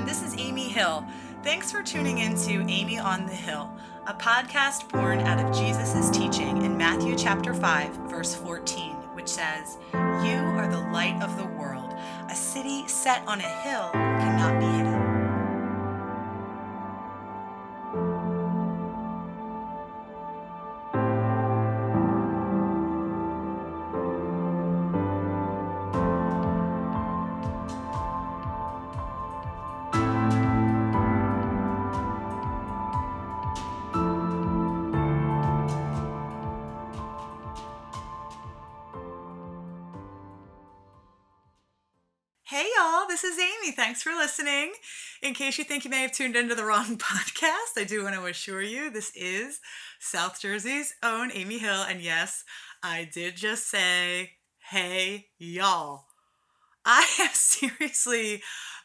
everyone. This is Amy Hill. Thanks for tuning in to Amy on the Hill, a podcast born out of Jesus' teaching in Matthew chapter 5, verse 14, which says, You are the light of the world. A city set on a hill cannot be hidden. Thanks for listening. In case you think you may have tuned into the wrong podcast, I do want to assure you this is South Jersey's own Amy Hill. And yes, I did just say, hey y'all. I have seriously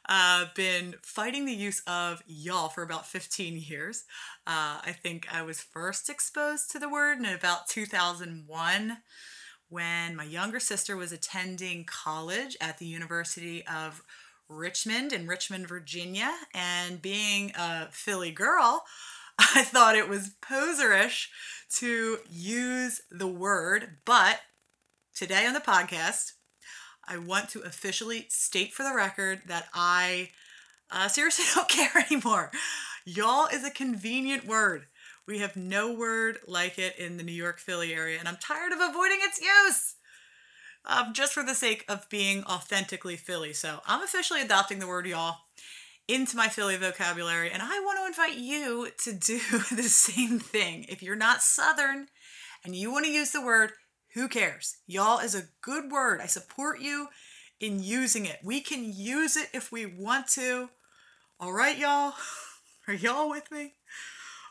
uh, been fighting the use of y'all for about 15 years. Uh, I think I was first exposed to the word in about 2001 when my younger sister was attending college at the University of Richmond in Richmond, Virginia. And being a Philly girl, I thought it was poserish to use the word. But today on the podcast, I want to officially state for the record that I uh, seriously don't care anymore. Y'all is a convenient word. We have no word like it in the New York Philly area, and I'm tired of avoiding its use. Um, just for the sake of being authentically Philly. So I'm officially adopting the word y'all into my Philly vocabulary, and I want to invite you to do the same thing. If you're not Southern and you want to use the word, who cares? Y'all is a good word. I support you in using it. We can use it if we want to. All right, y'all? Are y'all with me?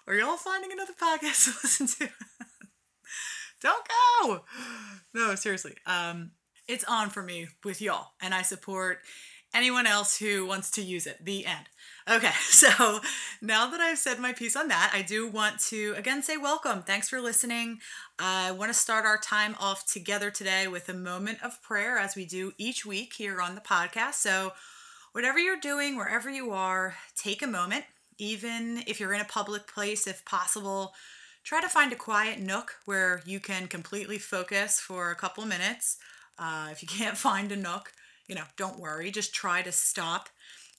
Are y'all finding another podcast to listen to? Don't go. No, seriously. Um, it's on for me with y'all, and I support anyone else who wants to use it. The end. Okay, so now that I've said my piece on that, I do want to again say welcome. Thanks for listening. I want to start our time off together today with a moment of prayer as we do each week here on the podcast. So, whatever you're doing, wherever you are, take a moment, even if you're in a public place, if possible. Try to find a quiet nook where you can completely focus for a couple minutes. Uh, if you can't find a nook, you know, don't worry. Just try to stop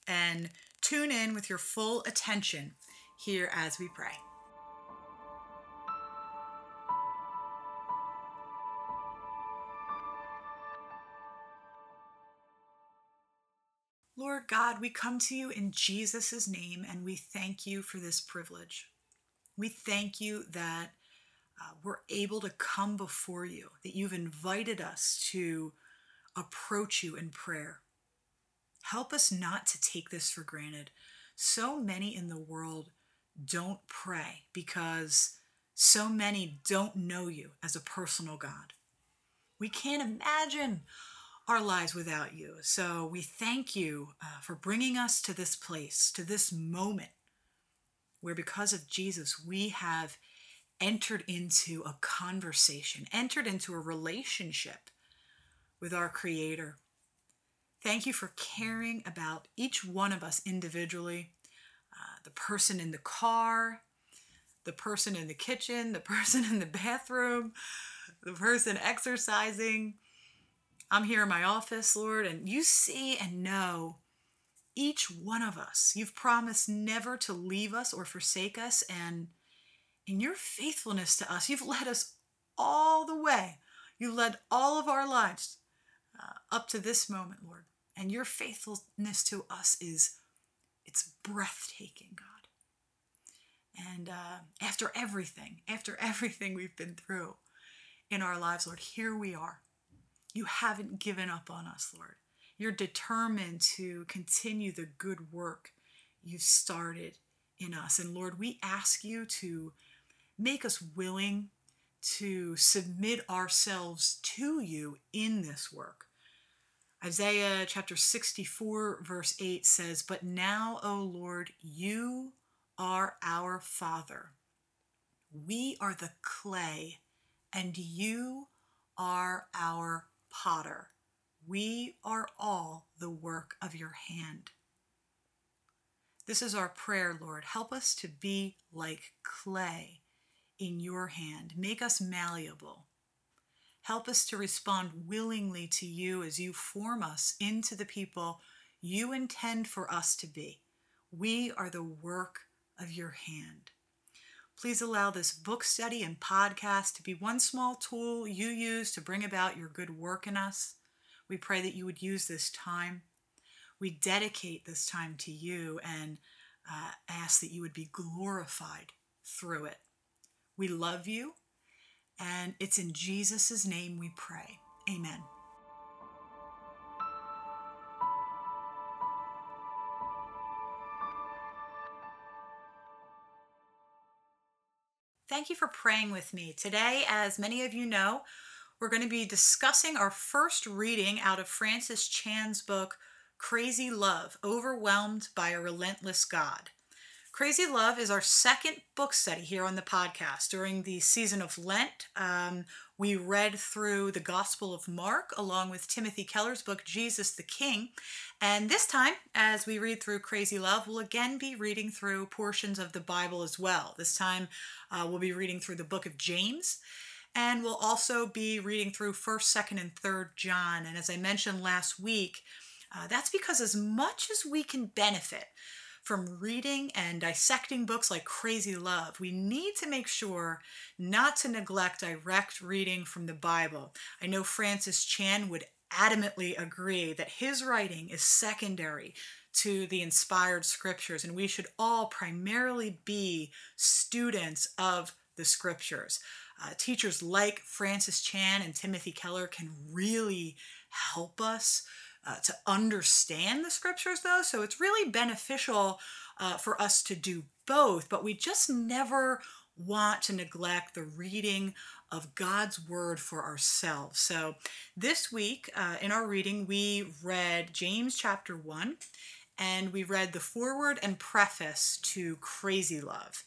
and tune in with your full attention here as we pray. Lord God, we come to you in Jesus' name and we thank you for this privilege. We thank you that uh, we're able to come before you, that you've invited us to approach you in prayer. Help us not to take this for granted. So many in the world don't pray because so many don't know you as a personal God. We can't imagine our lives without you. So we thank you uh, for bringing us to this place, to this moment where because of Jesus, we have entered into a conversation, entered into a relationship with our Creator. Thank you for caring about each one of us individually uh, the person in the car, the person in the kitchen, the person in the bathroom, the person exercising. I'm here in my office, Lord, and you see and know each one of us. You've promised never to leave us or forsake us. And in your faithfulness to us, you've led us all the way. You led all of our lives uh, up to this moment, Lord. And your faithfulness to us is it's breathtaking, God. And uh, after everything, after everything we've been through in our lives, Lord, here we are. You haven't given up on us, Lord. You're determined to continue the good work you've started in us. And Lord, we ask you to make us willing to submit ourselves to you in this work. Isaiah chapter 64, verse 8 says, But now, O Lord, you are our Father. We are the clay, and you are our potter. We are all the work of your hand. This is our prayer, Lord. Help us to be like clay in your hand. Make us malleable. Help us to respond willingly to you as you form us into the people you intend for us to be. We are the work of your hand. Please allow this book study and podcast to be one small tool you use to bring about your good work in us. We pray that you would use this time. We dedicate this time to you and uh, ask that you would be glorified through it. We love you, and it's in Jesus' name we pray. Amen. Thank you for praying with me. Today, as many of you know, we're going to be discussing our first reading out of Francis Chan's book, Crazy Love Overwhelmed by a Relentless God. Crazy Love is our second book study here on the podcast. During the season of Lent, um, we read through the Gospel of Mark along with Timothy Keller's book, Jesus the King. And this time, as we read through Crazy Love, we'll again be reading through portions of the Bible as well. This time, uh, we'll be reading through the book of James. And we'll also be reading through 1st, 2nd, and 3rd John. And as I mentioned last week, uh, that's because as much as we can benefit from reading and dissecting books like Crazy Love, we need to make sure not to neglect direct reading from the Bible. I know Francis Chan would adamantly agree that his writing is secondary to the inspired scriptures, and we should all primarily be students of the scriptures. Uh, teachers like Francis Chan and Timothy Keller can really help us uh, to understand the scriptures, though. So it's really beneficial uh, for us to do both, but we just never want to neglect the reading of God's word for ourselves. So this week uh, in our reading, we read James chapter 1 and we read the foreword and preface to Crazy Love.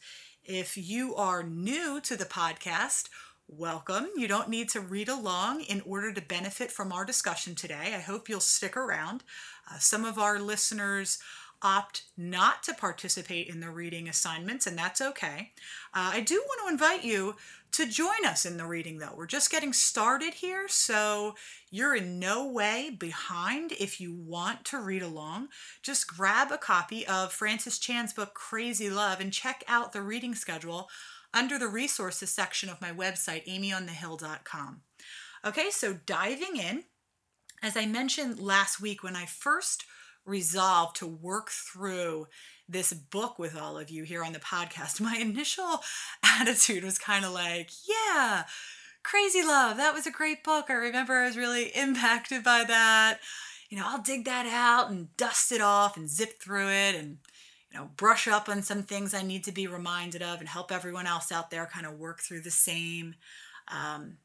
If you are new to the podcast, welcome. You don't need to read along in order to benefit from our discussion today. I hope you'll stick around. Uh, some of our listeners opt not to participate in the reading assignments, and that's okay. Uh, I do want to invite you to join us in the reading, though. We're just getting started here, so you're in no way behind if you want to read along. Just grab a copy of Francis Chan's book, Crazy Love, and check out the reading schedule under the resources section of my website, amyonthehill.com. Okay, so diving in, as I mentioned last week when I first resolved to work through this book with all of you here on the podcast, my initial attitude was kind of like, yeah, Crazy Love, that was a great book. I remember I was really impacted by that. You know, I'll dig that out and dust it off and zip through it and you know, brush up on some things I need to be reminded of and help everyone else out there kind of work through the same. Um,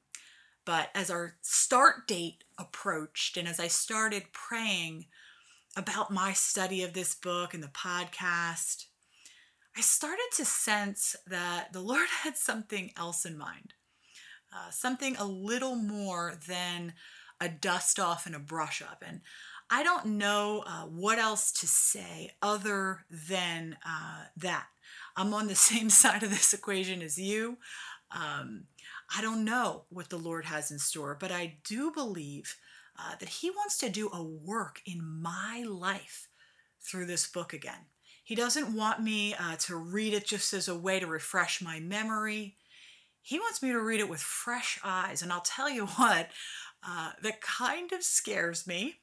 but as our start date approached and as I started praying about my study of this book and the podcast, I started to sense that the Lord had something else in mind, uh, something a little more than a dust off and a brush up. And I don't know uh, what else to say other than uh, that. I'm on the same side of this equation as you. Um, I don't know what the Lord has in store, but I do believe uh, that He wants to do a work in my life through this book again. He doesn't want me uh, to read it just as a way to refresh my memory. He wants me to read it with fresh eyes. And I'll tell you what, uh, that kind of scares me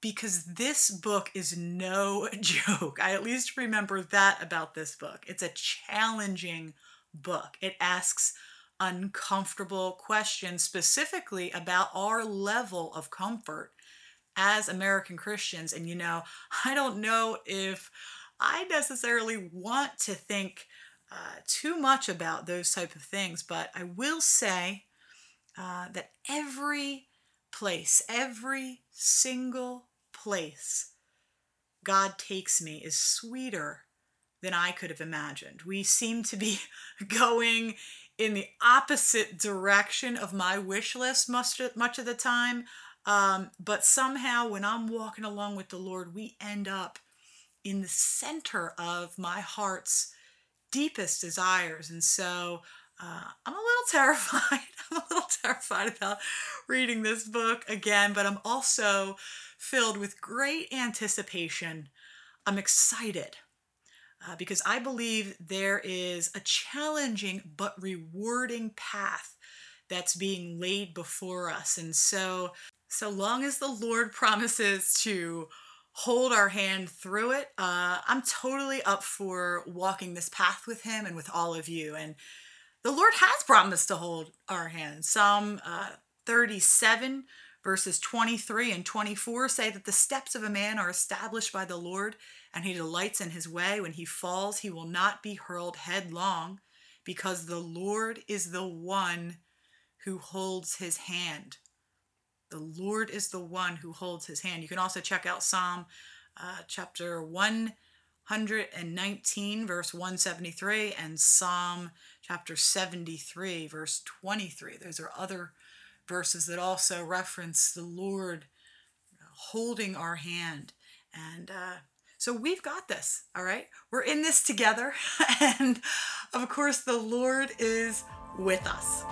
because this book is no joke. I at least remember that about this book. It's a challenging book. It asks uncomfortable questions specifically about our level of comfort as American Christians. And you know, I don't know if I necessarily want to think uh, too much about those type of things, but I will say uh, that every place, every single place God takes me is sweeter than I could have imagined. We seem to be going in the opposite direction of my wish list much, much of the time. Um, but somehow, when I'm walking along with the Lord, we end up in the center of my heart's deepest desires. And so uh, I'm a little terrified. I'm a little terrified about reading this book again, but I'm also filled with great anticipation. I'm excited uh, because I believe there is a challenging but rewarding path that's being laid before us. And so, so long as the Lord promises to hold our hand through it, uh, I'm totally up for walking this path with Him and with all of you. And the Lord has promised to hold our hand. Psalm uh, 37, verses 23 and 24 say that the steps of a man are established by the Lord and he delights in his way. When he falls, he will not be hurled headlong, because the Lord is the one who holds his hand. The Lord is the one who holds his hand. You can also check out Psalm uh, chapter 119, verse 173, and Psalm chapter 73, verse 23. Those are other verses that also reference the Lord holding our hand. And uh, so we've got this, all right? We're in this together. And of course, the Lord is with us.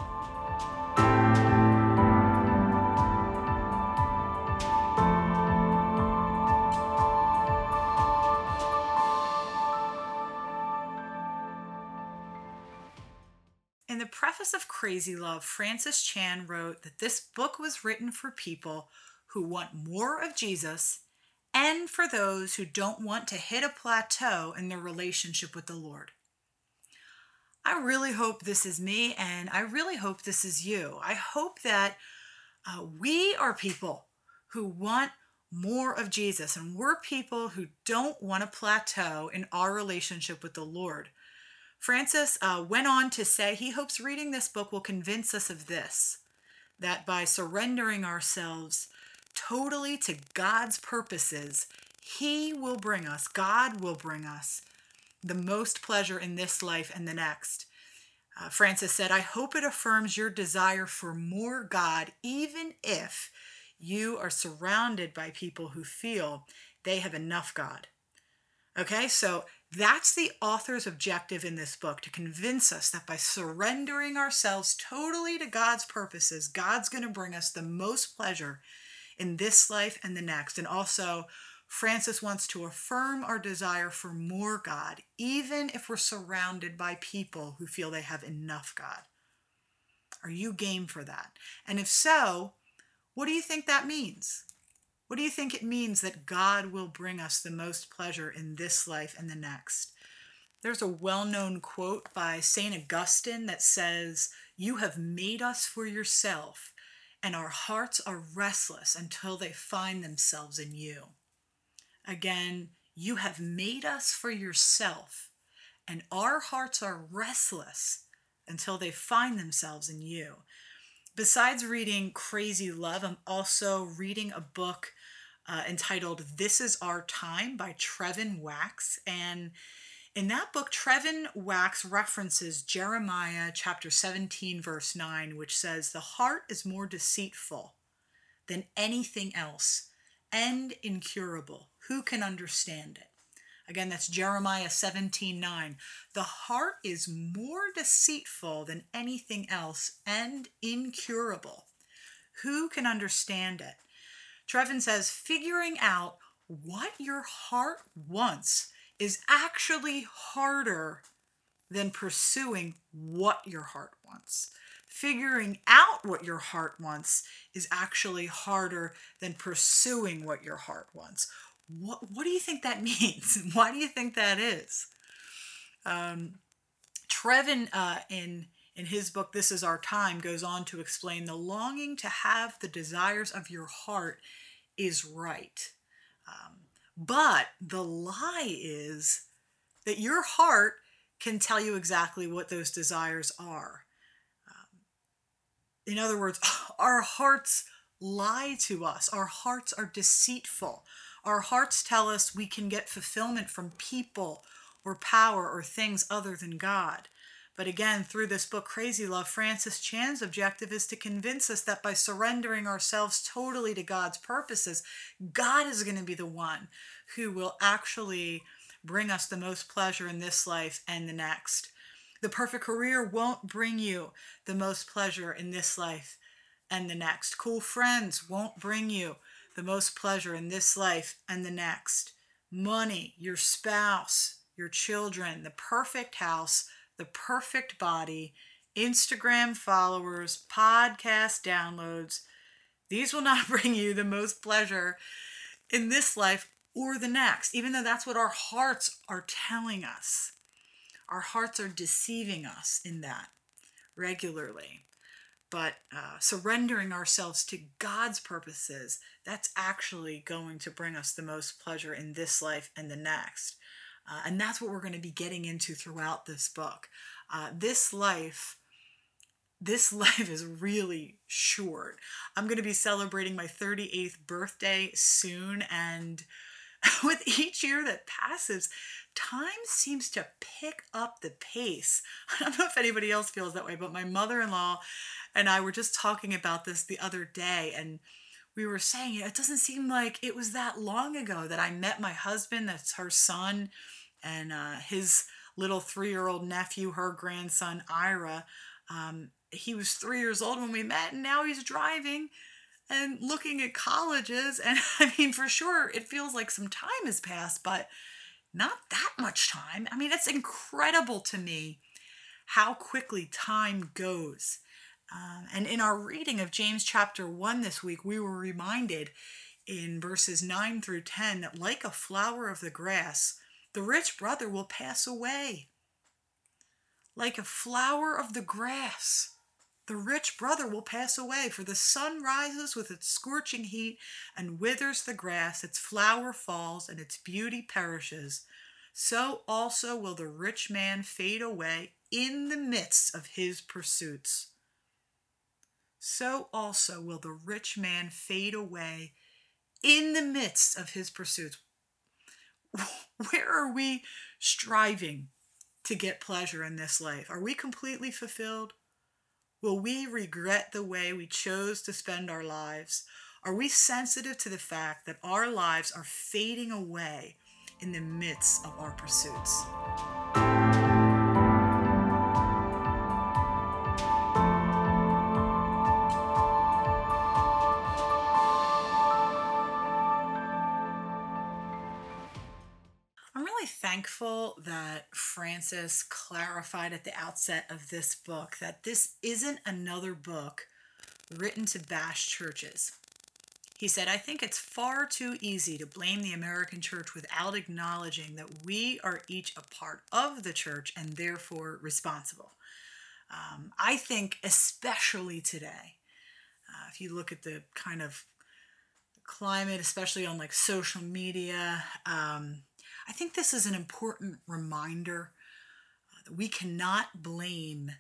In the preface of Crazy Love, Francis Chan wrote that this book was written for people who want more of Jesus and for those who don't want to hit a plateau in their relationship with the Lord. I really hope this is me, and I really hope this is you. I hope that uh, we are people who want more of Jesus, and we're people who don't want to plateau in our relationship with the Lord. Francis uh, went on to say he hopes reading this book will convince us of this that by surrendering ourselves totally to God's purposes, He will bring us, God will bring us the most pleasure in this life and the next. Uh, Francis said, I hope it affirms your desire for more God, even if you are surrounded by people who feel they have enough God. Okay, so that's the author's objective in this book to convince us that by surrendering ourselves totally to God's purposes, God's going to bring us the most pleasure in this life and the next. And also, Francis wants to affirm our desire for more God, even if we're surrounded by people who feel they have enough God. Are you game for that? And if so, what do you think that means? What do you think it means that God will bring us the most pleasure in this life and the next? There's a well known quote by St. Augustine that says, You have made us for yourself, and our hearts are restless until they find themselves in you. Again, you have made us for yourself, and our hearts are restless until they find themselves in you. Besides reading Crazy Love, I'm also reading a book uh, entitled This Is Our Time by Trevin Wax. And in that book, Trevin Wax references Jeremiah chapter 17, verse 9, which says, The heart is more deceitful than anything else and incurable. Who can understand it? Again, that's Jeremiah 17, 9. The heart is more deceitful than anything else and incurable. Who can understand it? Trevin says, figuring out what your heart wants is actually harder than pursuing what your heart wants. Figuring out what your heart wants is actually harder than pursuing what your heart wants. What, what do you think that means? Why do you think that is? Um, Trevin, uh, in in his book This Is Our Time, goes on to explain the longing to have the desires of your heart is right. Um, but the lie is that your heart can tell you exactly what those desires are. Um, in other words, our hearts lie to us, our hearts are deceitful. Our hearts tell us we can get fulfillment from people or power or things other than God. But again, through this book, Crazy Love, Francis Chan's objective is to convince us that by surrendering ourselves totally to God's purposes, God is going to be the one who will actually bring us the most pleasure in this life and the next. The perfect career won't bring you the most pleasure in this life and the next. Cool friends won't bring you the most pleasure in this life and the next. Money, your spouse, your children, the perfect house, the perfect body, Instagram followers, podcast downloads. These will not bring you the most pleasure in this life or the next, even though that's what our hearts are telling us. Our hearts are deceiving us in that regularly. But uh, surrendering ourselves to God's purposes, that's actually going to bring us the most pleasure in this life and the next. Uh, and that's what we're going to be getting into throughout this book. Uh, this life, this life is really short. I'm going to be celebrating my 38th birthday soon, and with each year that passes, time seems to pick up the pace. I don't know if anybody else feels that way, but my mother in law and I were just talking about this the other day, and we were saying it doesn't seem like it was that long ago that I met my husband, that's her son, and uh, his little three year old nephew, her grandson, Ira. Um, he was three years old when we met, and now he's driving and looking at colleges. And I mean, for sure, it feels like some time has passed, but not that much time. I mean, it's incredible to me how quickly time goes. Um, and in our reading of James chapter 1 this week, we were reminded in verses 9 through 10 that, like a flower of the grass, the rich brother will pass away. Like a flower of the grass, the rich brother will pass away, for the sun rises with its scorching heat and withers the grass, its flower falls, and its beauty perishes. So also will the rich man fade away in the midst of his pursuits so also will the rich man fade away in the midst of his pursuits. Where are we striving to get pleasure in this life? Are we completely fulfilled? Will we regret the way we chose to spend our lives? Are we sensitive to the fact that our lives are fading away in the midst of our pursuits? Thankful that Francis clarified at the outset of this book that this isn't another book written to bash churches. He said, I think it's far too easy to blame the American church without acknowledging that we are each a part of the church and therefore responsible. Um, I think, especially today, uh, if you look at the kind of climate, especially on like social media, um, I think this is an important reminder uh, that we cannot blame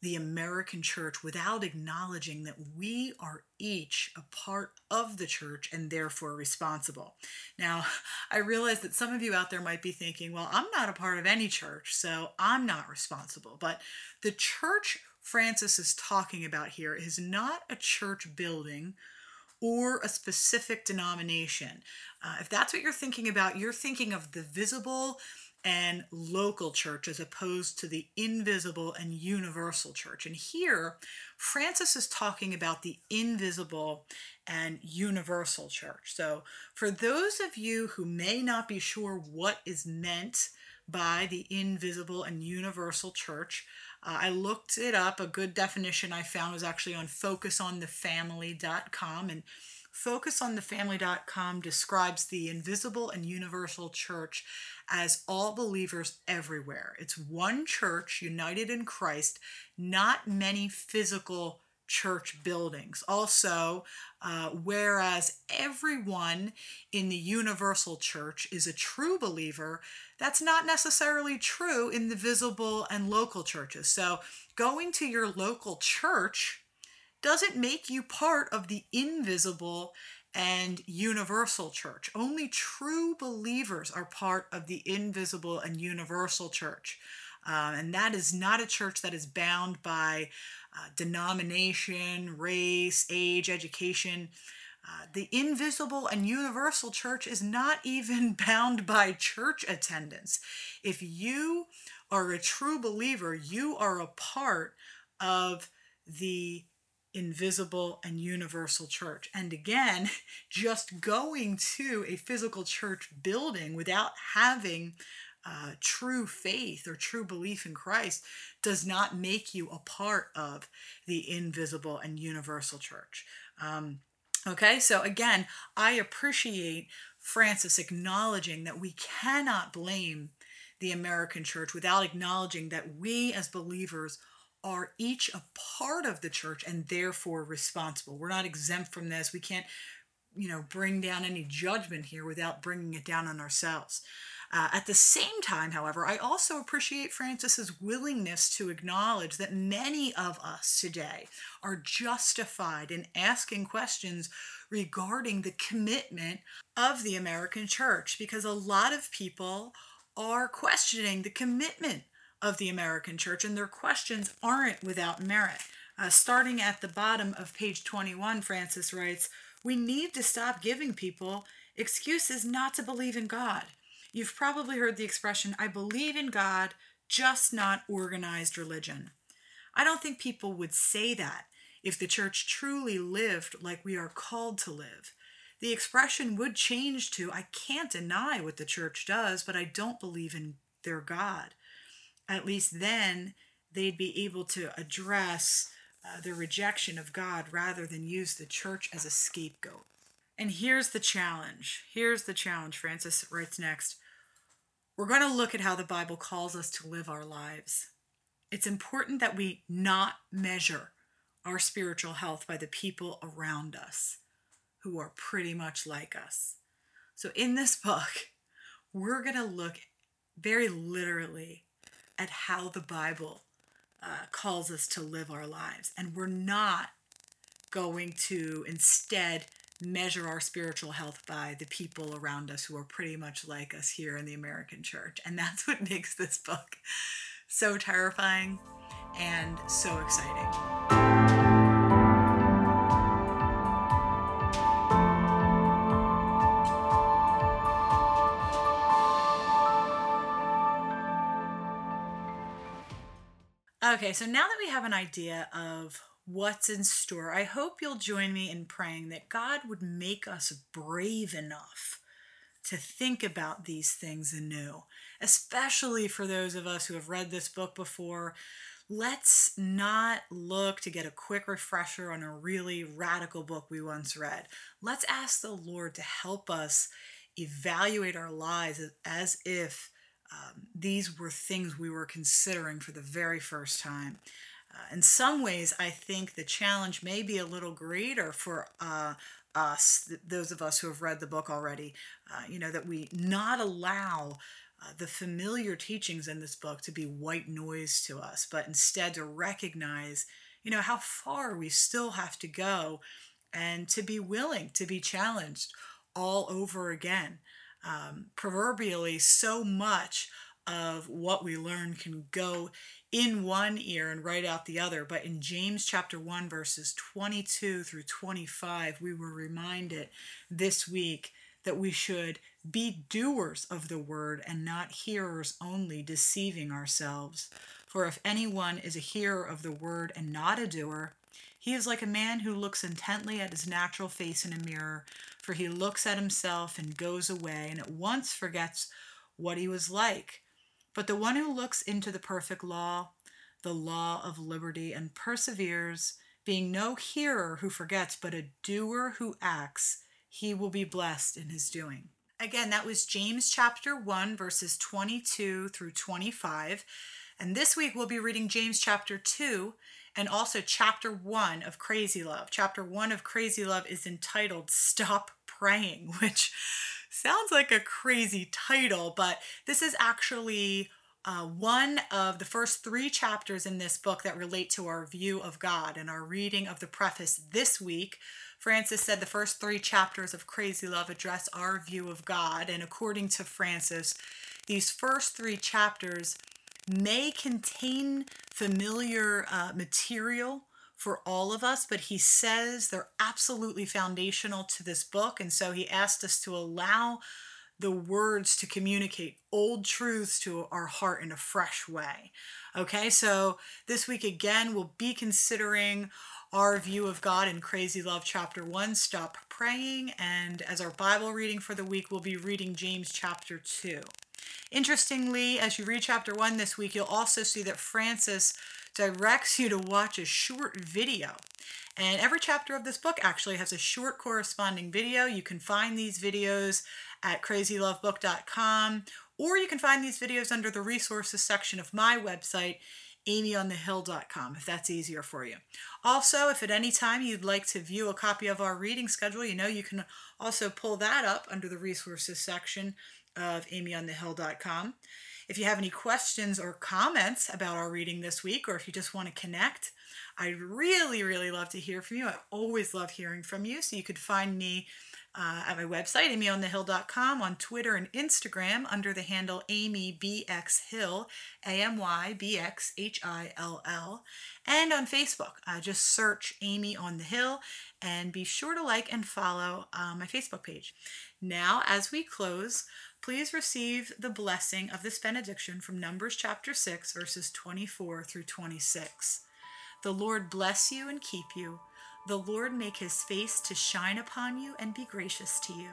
the American church without acknowledging that we are each a part of the church and therefore responsible. Now, I realize that some of you out there might be thinking, well, I'm not a part of any church, so I'm not responsible. But the church Francis is talking about here is not a church building or a specific denomination. Uh, if that's what you're thinking about, you're thinking of the visible and local church as opposed to the invisible and universal church. And here, Francis is talking about the invisible and universal church. So, for those of you who may not be sure what is meant by the invisible and universal church, uh, I looked it up. A good definition I found was actually on focusonthefamily.com. And focusonthefamily.com describes the invisible and universal church as all believers everywhere. It's one church united in Christ, not many physical church buildings. Also, uh, whereas everyone in the universal church is a true believer, that's not necessarily true in the visible and local churches. So, going to your local church doesn't make you part of the invisible and universal church. Only true believers are part of the invisible and universal church. Uh, and that is not a church that is bound by uh, denomination, race, age, education. Uh, the invisible and universal church is not even bound by church attendance. If you are a true believer, you are a part of the invisible and universal church. And again, just going to a physical church building without having uh, true faith or true belief in Christ does not make you a part of the invisible and universal church. Um, okay, so again, I appreciate Francis acknowledging that we cannot blame the American church without acknowledging that we as believers are each a part of the church and therefore responsible. We're not exempt from this. We can't, you know, bring down any judgment here without bringing it down on ourselves. Uh, at the same time, however, I also appreciate Francis's willingness to acknowledge that many of us today are justified in asking questions regarding the commitment of the American church because a lot of people are questioning the commitment of the American church, and their questions aren't without merit. Uh, starting at the bottom of page 21, Francis writes, We need to stop giving people excuses not to believe in God. You've probably heard the expression, I believe in God, just not organized religion. I don't think people would say that if the church truly lived like we are called to live. The expression would change to, I can't deny what the church does, but I don't believe in their God at least then they'd be able to address uh, the rejection of God rather than use the church as a scapegoat. And here's the challenge. Here's the challenge, Francis writes next. We're going to look at how the Bible calls us to live our lives. It's important that we not measure our spiritual health by the people around us who are pretty much like us. So, in this book, we're going to look very literally at how the Bible uh, calls us to live our lives. And we're not going to instead measure our spiritual health by the people around us who are pretty much like us here in the American church. And that's what makes this book so terrifying and so exciting. Okay, so now that we have an idea of what's in store, I hope you'll join me in praying that God would make us brave enough to think about these things anew, especially for those of us who have read this book before. Let's not look to get a quick refresher on a really radical book we once read. Let's ask the Lord to help us evaluate our lives as if um, these were things we were considering for the very first time. In some ways, I think the challenge may be a little greater for uh, us, th- those of us who have read the book already, uh, you know, that we not allow uh, the familiar teachings in this book to be white noise to us, but instead to recognize, you know, how far we still have to go and to be willing to be challenged all over again. Um, proverbially so much of what we learn can go in one ear and right out the other. But in James chapter 1, verses 22 through 25, we were reminded this week that we should be doers of the word and not hearers only, deceiving ourselves. For if anyone is a hearer of the word and not a doer, he is like a man who looks intently at his natural face in a mirror, for he looks at himself and goes away and at once forgets what he was like. But the one who looks into the perfect law, the law of liberty, and perseveres, being no hearer who forgets, but a doer who acts, he will be blessed in his doing. Again, that was James chapter 1, verses 22 through 25. And this week we'll be reading James chapter 2 and also chapter one of Crazy Love. Chapter one of Crazy Love is entitled Stop Praying, which sounds like a crazy title, but this is actually uh, one of the first three chapters in this book that relate to our view of God. And our reading of the preface this week, Francis said the first three chapters of Crazy Love address our view of God. And according to Francis, these first three chapters may contain familiar uh, material for all of us, but he says they're absolutely foundational to this book. And so he asked us to allow the words to communicate old truths to our heart in a fresh way. Okay, so this week again, we'll be considering our view of God in Crazy Love, chapter 1, Stop Praying. And as our Bible reading for the week, we'll be reading James chapter 2. Interestingly, as you read chapter 1 this week, you'll also see that Francis directs you to watch a short video. And every chapter of this book actually has a short corresponding video. You can find these videos at crazylovebook.com, or you can find these videos under the resources section of my website, amyonthehill.com, if that's easier for you. Also, if at any time you'd like to view a copy of our reading schedule, you know you can also pull that up under the resources section of amyonthehill.com. If you have any questions or comments about our reading this week, or if you just want to connect, I'd really, really love to hear from you. I always love hearing from you. So you could find me uh, at my website, amyonthehill.com, on Twitter and Instagram under the handle AmyBXHill, A M Y B X H I L L, and on Facebook. Uh, just search Amy on the Hill and be sure to like and follow uh, my Facebook page. Now, as we close, please receive the blessing of this benediction from Numbers chapter 6, verses 24 through 26. The Lord bless you and keep you. The Lord make his face to shine upon you and be gracious to you.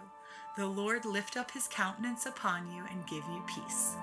The Lord lift up his countenance upon you and give you peace.